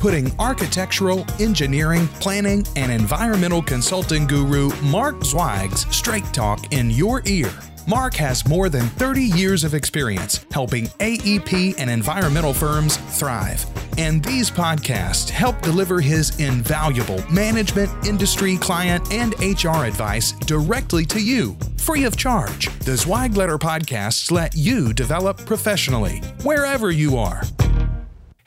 putting architectural, engineering, planning, and environmental consulting guru Mark Zweig's straight talk in your ear. Mark has more than 30 years of experience helping AEP and environmental firms thrive. And these podcasts help deliver his invaluable management, industry, client, and HR advice directly to you, free of charge. The Zweig Letter podcasts let you develop professionally, wherever you are.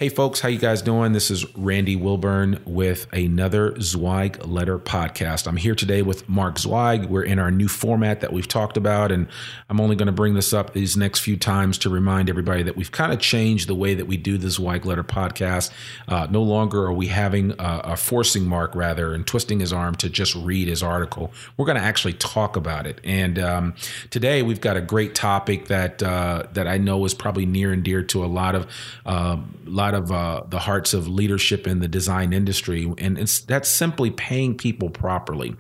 Hey folks, how you guys doing? This is Randy Wilburn with another Zweig Letter podcast. I'm here today with Mark Zweig. We're in our new format that we've talked about, and I'm only going to bring this up these next few times to remind everybody that we've kind of changed the way that we do the Zweig Letter podcast. Uh, no longer are we having a, a forcing Mark rather and twisting his arm to just read his article. We're going to actually talk about it. And um, today we've got a great topic that uh, that I know is probably near and dear to a lot of uh, lot of uh, the hearts of leadership in the design industry, and it's that's simply paying people properly.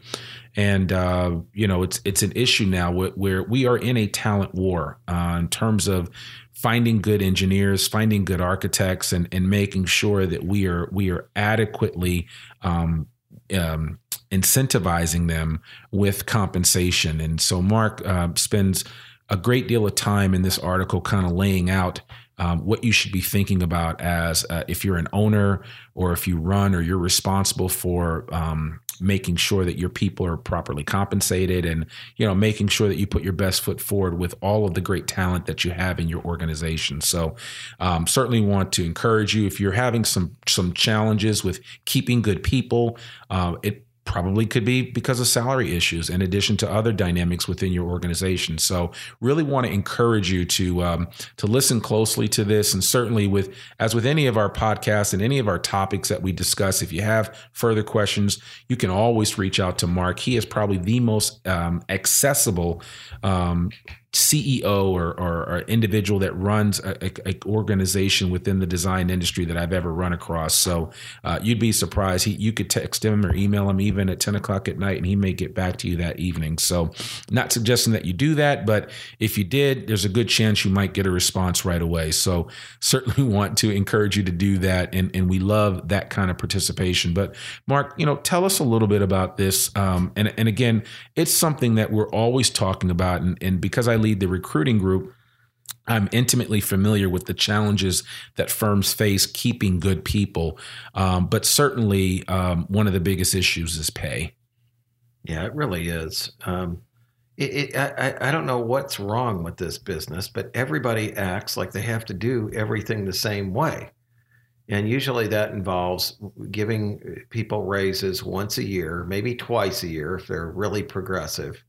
And uh, you know, it's it's an issue now where, where we are in a talent war uh, in terms of finding good engineers, finding good architects, and and making sure that we are we are adequately um, um, incentivizing them with compensation. And so, Mark uh, spends a great deal of time in this article, kind of laying out um, what you should be thinking about as uh, if you're an owner or if you run or you're responsible for um, making sure that your people are properly compensated and you know making sure that you put your best foot forward with all of the great talent that you have in your organization. So um, certainly want to encourage you. If you're having some some challenges with keeping good people uh, it probably could be because of salary issues in addition to other dynamics within your organization. So really want to encourage you to um, to listen closely to this. And certainly with as with any of our podcasts and any of our topics that we discuss if you have further questions you can always reach out to mark. He is probably the most um, accessible um, CEO or, or, or, individual that runs a, a, a, organization within the design industry that I've ever run across. So uh, you'd be surprised. He, you could text him or email him even at 10 o'clock at night, and he may get back to you that evening. So not suggesting that you do that, but if you did, there's a good chance you might get a response right away. So certainly want to encourage you to do that, and, and we love that kind of participation. But Mark, you know, tell us a little bit about this. Um, and, and again, it's something that we're always talking about, and, and because I lead the recruiting group, I'm intimately familiar with the challenges that firms face keeping good people. Um, but certainly, um, one of the biggest issues is pay. Yeah, it really is. Um, it, it, I, I don't know what's wrong with this business, but everybody acts like they have to do everything the same way. And usually that involves giving people raises once a year, maybe twice a year if they're really progressive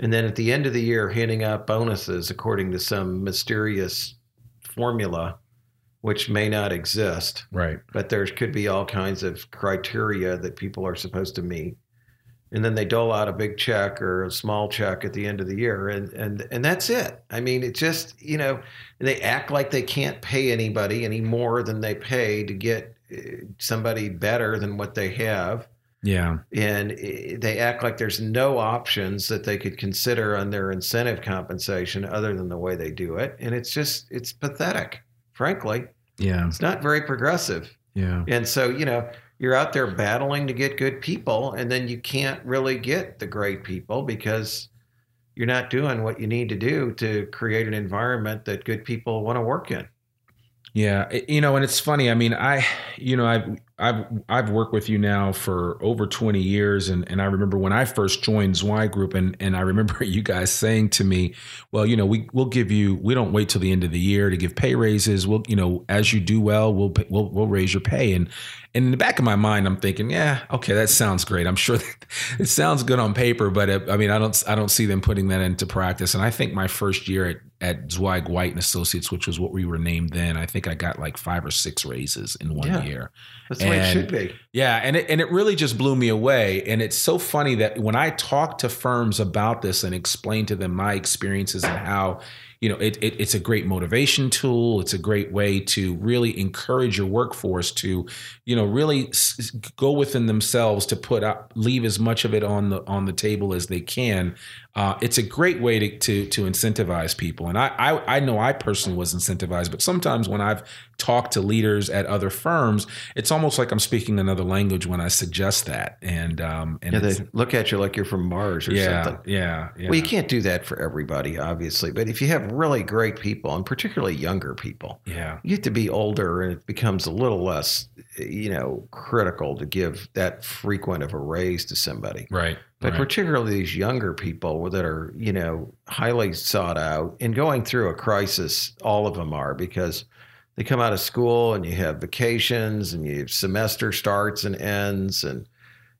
and then at the end of the year handing out bonuses according to some mysterious formula which may not exist. Right. But there could be all kinds of criteria that people are supposed to meet. And then they dole out a big check or a small check at the end of the year and and and that's it. I mean it just you know they act like they can't pay anybody any more than they pay to get eh, somebody better than what they have yeah. And they act like there's no options that they could consider on their incentive compensation other than the way they do it. And it's just, it's pathetic, frankly. Yeah. It's not very progressive. Yeah. And so, you know, you're out there battling to get good people, and then you can't really get the great people because you're not doing what you need to do to create an environment that good people want to work in. Yeah, you know, and it's funny. I mean, I, you know, I've I've I've worked with you now for over 20 years and and I remember when I first joined Zweig Group and and I remember you guys saying to me, well, you know, we we'll give you we don't wait till the end of the year to give pay raises. We'll, you know, as you do well, we'll we'll we'll raise your pay and and in the back of my mind I'm thinking, yeah, okay, that sounds great. I'm sure that it sounds good on paper, but it, I mean, I don't I don't see them putting that into practice. And I think my first year at at Zweig White and Associates, which was what we were named then, I think I got like 5 or 6 raises in one Yeah. year. That's the way it should be. Yeah, and it, and it really just blew me away. And it's so funny that when I talk to firms about this and explain to them my experiences and how, you know, it, it, it's a great motivation tool. It's a great way to really encourage your workforce to, you know, really s- go within themselves to put up, leave as much of it on the on the table as they can. Uh, it's a great way to, to to incentivize people. And I, I I know I personally was incentivized, but sometimes when I've talked to leaders at other firms, it's almost like I'm speaking another language when I suggest that. And um and Yeah, they look at you like you're from Mars or yeah, something. yeah, yeah. Well, you can't do that for everybody, obviously. But if you have really great people, and particularly younger people, yeah, you get to be older and it becomes a little less, you know, critical to give that frequent of a raise to somebody. right. But right. particularly these younger people that are, you know, highly sought out and going through a crisis, all of them are because they come out of school and you have vacations and you have semester starts and ends and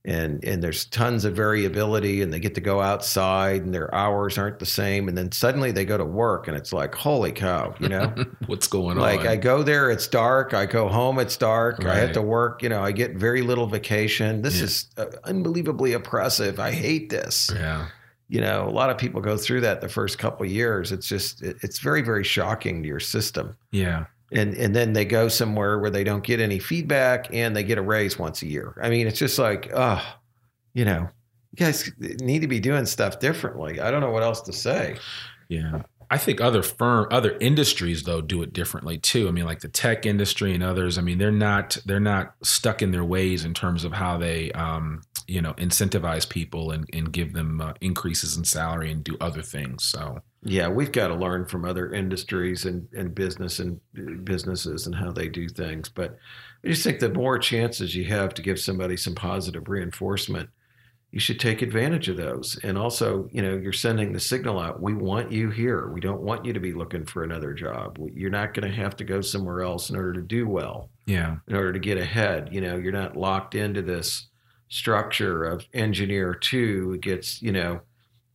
and and there's tons of variability and they get to go outside and their hours aren't the same and then suddenly they go to work and it's like holy cow you know what's going on? like? I go there, it's dark. I go home, it's dark. I have to work. You know, I get very little vacation. This Yeah. is uh, unbelievably oppressive. I hate this. yeah, You know, a lot of people go through that the first couple of years. It's just, it- it's very, very shocking to your system. yeah, And and then they go somewhere where they don't get any feedback and they get a raise once a year. I mean, it's just like, oh, you know, you guys need to be doing stuff differently. I don't know what else to say. yeah. I think other firm, other industries though do it differently too. I mean, like the tech industry and others. I mean, they're not they're not stuck in their ways in terms of how they, um, you know, incentivize people and, and give them uh, increases in salary and do other things. So Yeah, we've got to learn from other industries and, and business and businesses and how they do things. But I just think the more chances you have to give somebody some positive reinforcement, you should take advantage of those. And also, you know, you're sending the signal out. We want you here. We don't want you to be looking for another job. You're not going to have to go somewhere else in order to do well, yeah, in order to get ahead. You know, you're not locked into this structure of engineer two gets, you know,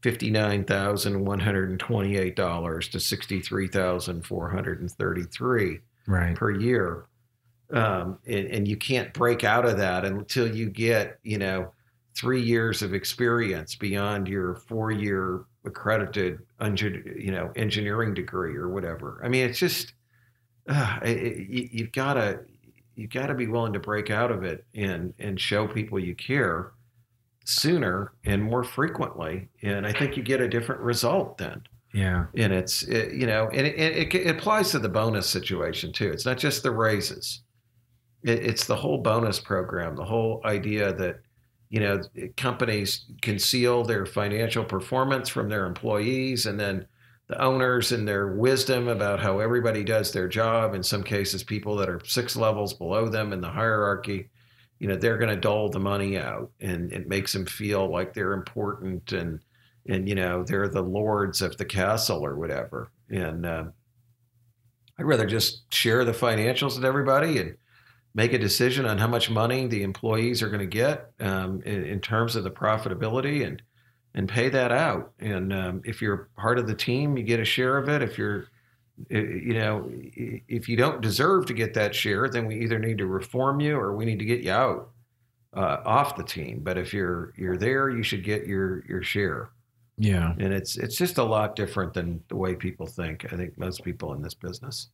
fifty-nine thousand one hundred and twenty-eight dollars to sixty-three thousand four hundred and thirty-three right, per year, um, and, and you can't break out of that until you get, you know, three years of experience beyond your four-year accredited, you know, engineering degree or whatever. I mean, it's just uh, it, you- you've got to you have got to be willing to break out of it and and show people you care sooner and more frequently and i think you get a different result then. Yeah, and it's it, you know and it, it, it applies to the bonus situation too. It's not just the raises. It, it's the whole bonus program the whole idea that you know eh, companies conceal their financial performance from their employees and then the owners and their wisdom about how everybody does their job in some cases people that are six levels below them in the hierarchy you know they're going to dole the money out and it makes them feel like they're important and and you know they're the lords of the castle or whatever. And uh, i'd rather just share the financials with everybody and make a decision on how much money the employees are going to get um, in, in terms of the profitability and and pay that out. And um, if you're part of the team you get a share of it. If you're you know if you don't deserve to get that share then we either need to reform you or we need to get you out uh, off the team but if you're you're there you should get your your share yeah, and it's it's just a lot different than the way people think. I think most people in this business,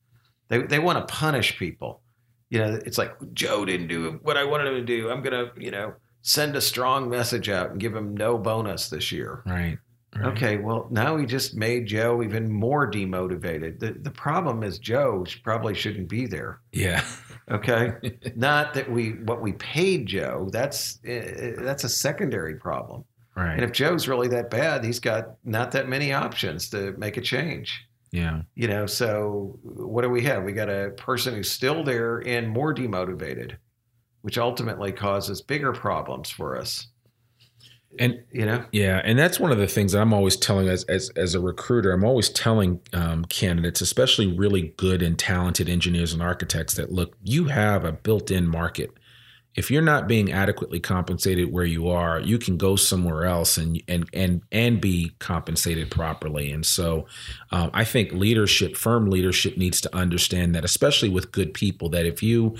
they they want to punish people. You know, it's like Joe didn't do what I wanted him to do. I'm gonna you know send a strong message out and give him no bonus this year. right. Right. Okay, well now we just made Joe even more demotivated. The the problem is Joe probably shouldn't be there. Yeah, Okay, not that we what we paid Joe. That's uh, that's a secondary problem. right. And if Joe's really that bad, he's got not that many options to make a change. Yeah. You know, so what do we have? We got a person who's still there and more demotivated, which ultimately causes bigger problems for us. And you know, yeah, and that's one of the things that I'm always telling as as, as a recruiter. I'm always telling um, candidates, especially really good and talented engineers and architects, that look, you have a built-in market if you're not being adequately compensated where you are, you can go somewhere else and and and and be compensated properly. And so, um, I think leadership, firm leadership, needs to understand that, especially with good people, that if you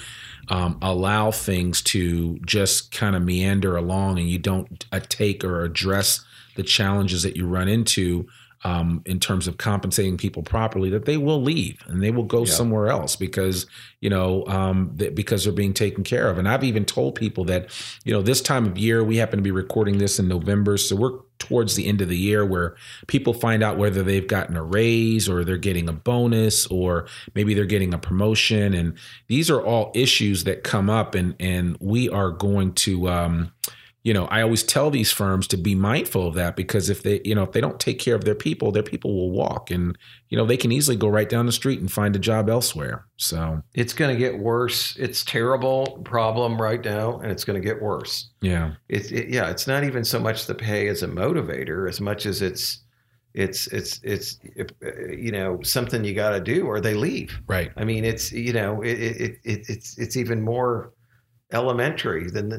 um, allow things to just kind of meander along and you don't uh, take or address the challenges that you run into um, in terms of compensating people properly, that they will leave and they will go yeah. somewhere else because you know um, th- because they're being taken care of. And I've even told people that you know this time of year we happen to be recording this in November, so we're towards the end of the year where people find out whether they've gotten a raise or they're getting a bonus or maybe they're getting a promotion and these are all issues that come up and and we are going to um, you know, I always tell these firms to be mindful of that because if they, you know, if they don't take care of their people, their people will walk and, you know, they can easily go right down the street and find a job elsewhere. So it's going to get worse. It's terrible problem right now and it's going to get worse. Yeah. It's, it, yeah, it's not even so much the pay as a motivator as much as it's, it's, it's, it's, uh, you know, something you got to do or they leave. Right. I mean, it's, you know, it, it, it it's, it's even more, elementary than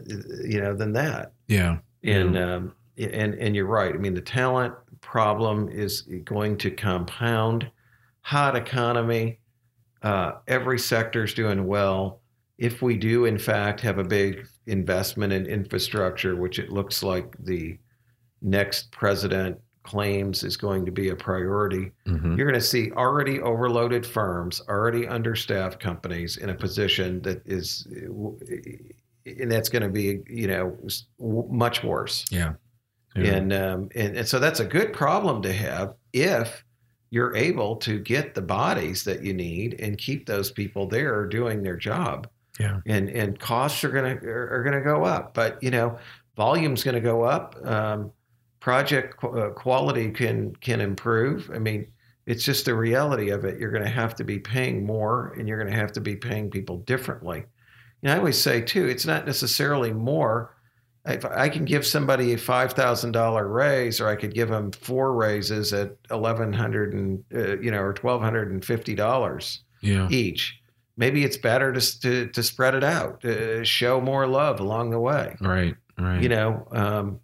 you know than that. Yeah. And yeah. Um, and and you're right. I mean, the talent problem is going to compound. Hot economy. Uh, every sector is doing well. If we do, in fact, have a big investment in infrastructure, which it looks like the next president claims is going to be a priority, mm-hmm. you're going to see already overloaded firms, already understaffed companies in a position that is, and that's going to be, you know, much worse. Yeah. yeah. And, um, and, and so that's a good problem to have if you're able to get the bodies that you need and keep those people there doing their job. Yeah. And, and costs are going to, are, to go up, but you know, volume's going to go up. Um, project uh, quality can can improve. I mean, it's just the reality of it. You're going to have to be paying more, and you're going to have to be paying people differently. And I always say too, it's not necessarily more. If I can give somebody a five thousand dollar raise, or I could give them four raises at eleven hundred and uh, you know, or twelve hundred and fifty dollars yeah. each. Maybe it's better to, to to spread it out, to show more love along the way. Right, right. You know, um,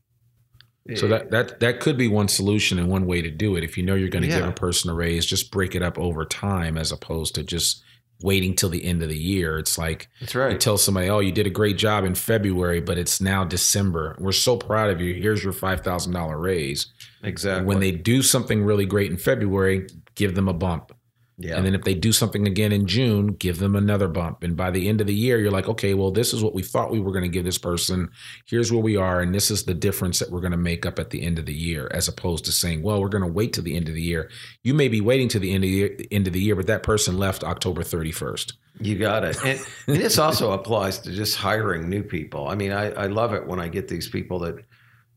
so that that that could be one solution and one way to do it. If you know you're going to yeah. give a person a raise, just break it up over time as opposed to just waiting till the end of the year. It's like that's right. You tell somebody, "Oh, you did a great job in February, but it's now December. We're so proud of you. Here's your five thousand dollar raise." Exactly. When they do something really great in February, give them a bump. Yeah. And then if they do something again in June, give them another bump. And by the end of the year, you're like, okay, well, this is what we thought we were going to give this person. Here's where we are. And this is the difference that we're going to make up at the end of the year, as opposed to saying, well, we're going to wait to the end of the year. You may be waiting to the end of the year, end of the year but that person left October 31st. You got it. And, and this also applies to just hiring new people. I mean, I, I love it when I get these people that,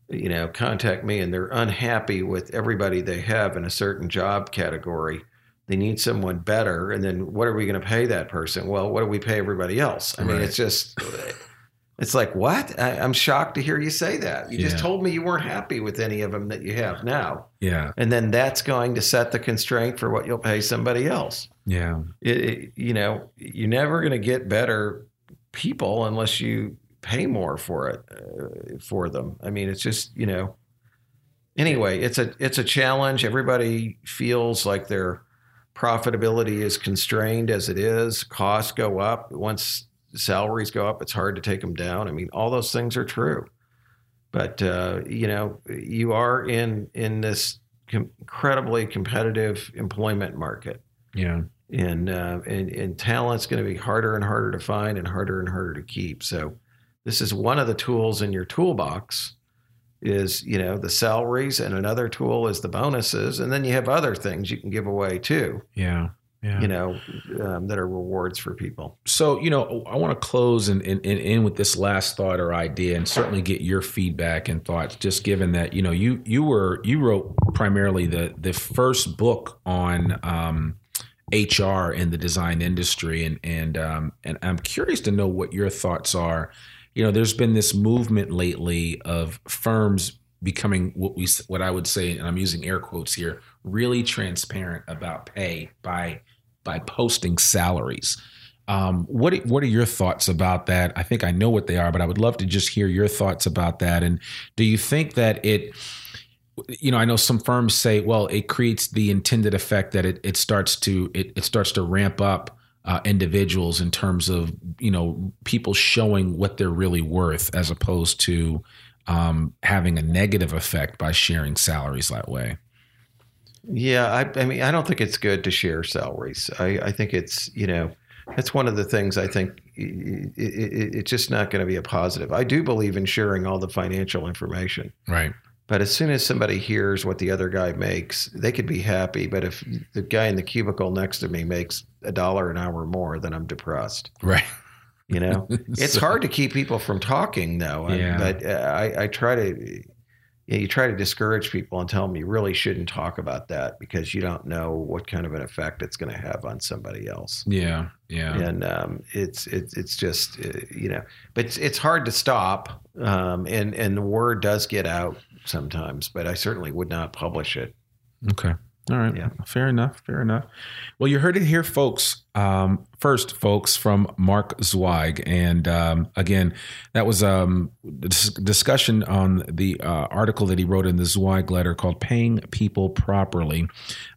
you know, contact me and they're unhappy with everybody they have in a certain job category they need someone better and then what are we going to pay that person? Well what do we pay everybody else? I mean it's just it's like what? I, am shocked to hear you say that. You yeah. just told me you weren't happy with any of them that you have now. Yeah. And then that's going to set the constraint for what you'll pay somebody else. Yeah. It, it, you know you're never going to get better people unless you pay more for it uh, for them. I mean it's just you know. Anyway it's a it's a challenge. Everybody feels like they're profitability is constrained as it is, costs go up. Once salaries go up, it's hard to take them down. I mean, all those things are true. But uh, you know, you are in in this com- incredibly competitive employment market. Yeah. And, uh, and and talent's going to be harder and harder to find and harder and harder to keep. So, this is one of the tools in your toolbox is you know the salaries and another tool is the bonuses and then you have other things you can give away too yeah yeah. you know um, that are rewards for people so you know i want to close and, and, and end with this last thought or idea and certainly get your feedback and thoughts just given that you know you you were you wrote primarily the the first book on um, HR in the design industry, and and um, and I'm curious to know what your thoughts are. You know, there's been this movement lately of firms becoming what we what I would say, and I'm using air quotes here, really transparent about pay by by posting salaries. Um, what what are your thoughts about that? I think I know what they are, but I would love to just hear your thoughts about that. And do you think that it, you know, I know some firms say, well, it creates the intended effect that it, it starts to it, it starts to ramp up uh, individuals in terms of you know people showing what they're really worth, as opposed to um, having a negative effect by sharing salaries that way. Yeah, I, I mean, I don't think it's good to share salaries. I, I think it's you know that's one of the things I think it, it, it's just not going to be a positive. I do believe in sharing all the financial information. Right. But as soon as somebody hears what the other guy makes, they could be happy. But if the guy in the cubicle next to me makes a dollar an hour more, then I'm depressed. Right. You know, it's hard to keep people from talking, though. Yeah. But uh, I, I try to you, know, you try to discourage people and tell them you really shouldn't talk about that because you don't know what kind of an effect it's going to have on somebody else. Yeah, yeah. And um, it's it's it's just uh, you know, but it's, it's hard to stop. Um, and and the word does get out sometimes, but I certainly would not publish it. Okay. All right. Yeah. Fair enough. Fair enough. Well, you heard it here, folks. Um, first, folks, from Mark Zweig. And um, again, that was um, a discussion on the uh, article that he wrote in the Zweig letter called Paying People Properly.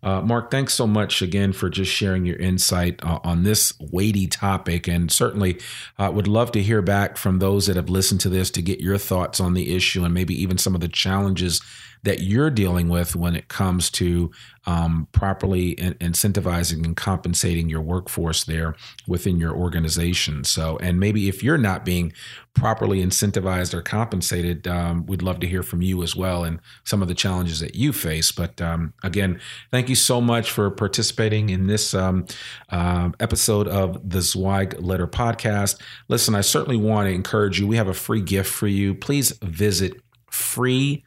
Uh, Mark, thanks so much again for just sharing your insight uh, on this weighty topic. And certainly uh, would love to hear back from those that have listened to this to get your thoughts on the issue and maybe even some of the challenges that you're dealing with when it comes to um, properly in- incentivizing and compensating your workforce there within your organization. So, and maybe if you're not being properly incentivized or compensated, um, we'd love to hear from you as well and some of the challenges that you face. But um, again, thank you so much for participating in this uh, episode of the Zweig Letter Podcast. Listen, I certainly want to encourage you. We have a free gift for you. Please visit free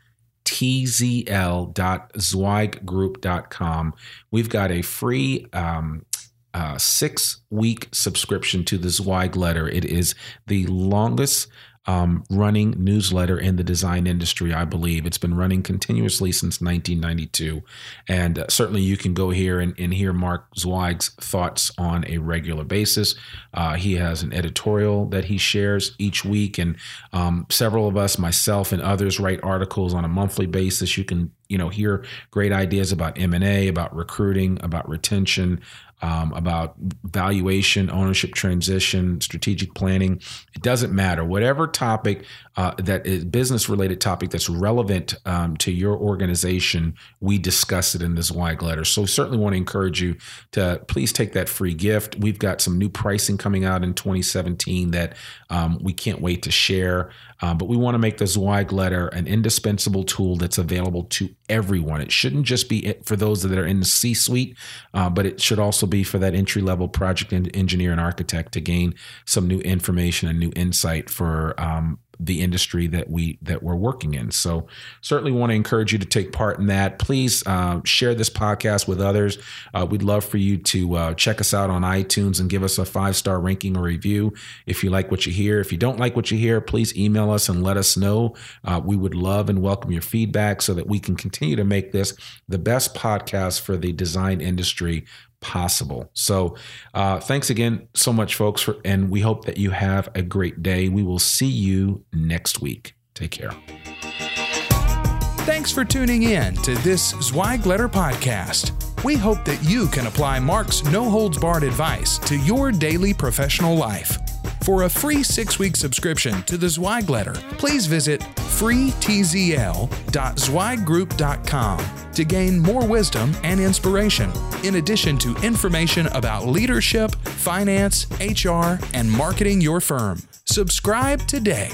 tzl.zweiggroup.com. We've got a free um, uh, six week subscription to the Zweig letter. It is the longest um, running newsletter in the design industry, I believe. It's been running continuously since 1992. And uh, certainly you can go here and, and, hear Mark Zweig's thoughts on a regular basis. Uh, he has an editorial that he shares each week. And um, several of us, myself and others, write articles on a monthly basis. You can you know hear great ideas about m&a about recruiting about retention um, about valuation, ownership transition, strategic planning. It doesn't matter. Whatever topic uh, that is business related topic that's relevant um, to your organization, we discuss it in this Zweig letter. So certainly want to encourage you to please take that free gift. We've got some new pricing coming out in 2017 that um, we can't wait to share. Uh, but we want to make the Zweig letter an indispensable tool that's available to everyone. It shouldn't just be it for those that are in the C suite, uh, but it should also be for that entry level project engineer and architect to gain some new information and new insight for um, the industry that we that we're working in. So certainly want to encourage you to take part in that. Please uh, share this podcast with others. Uh, we'd love for you to uh, check us out on iTunes and give us a five star ranking or review if you like what you hear. If you don't like what you hear, please email us and let us know. Uh, we would love and welcome your feedback so that we can continue to make this the best podcast for the design industry possible. So, uh, thanks again so much, folks, for, and we hope that you have a great day. We will see you next week. Take care. Thanks for tuning in to this Zweig Letter podcast. We hope that you can apply Mark's no holds barred advice to your daily professional life. For a free six week subscription to the Zweig Letter, please visit freetzl.zweiggroup.com to gain more wisdom and inspiration, in addition to information about leadership, finance, HR, and marketing your firm. Subscribe today.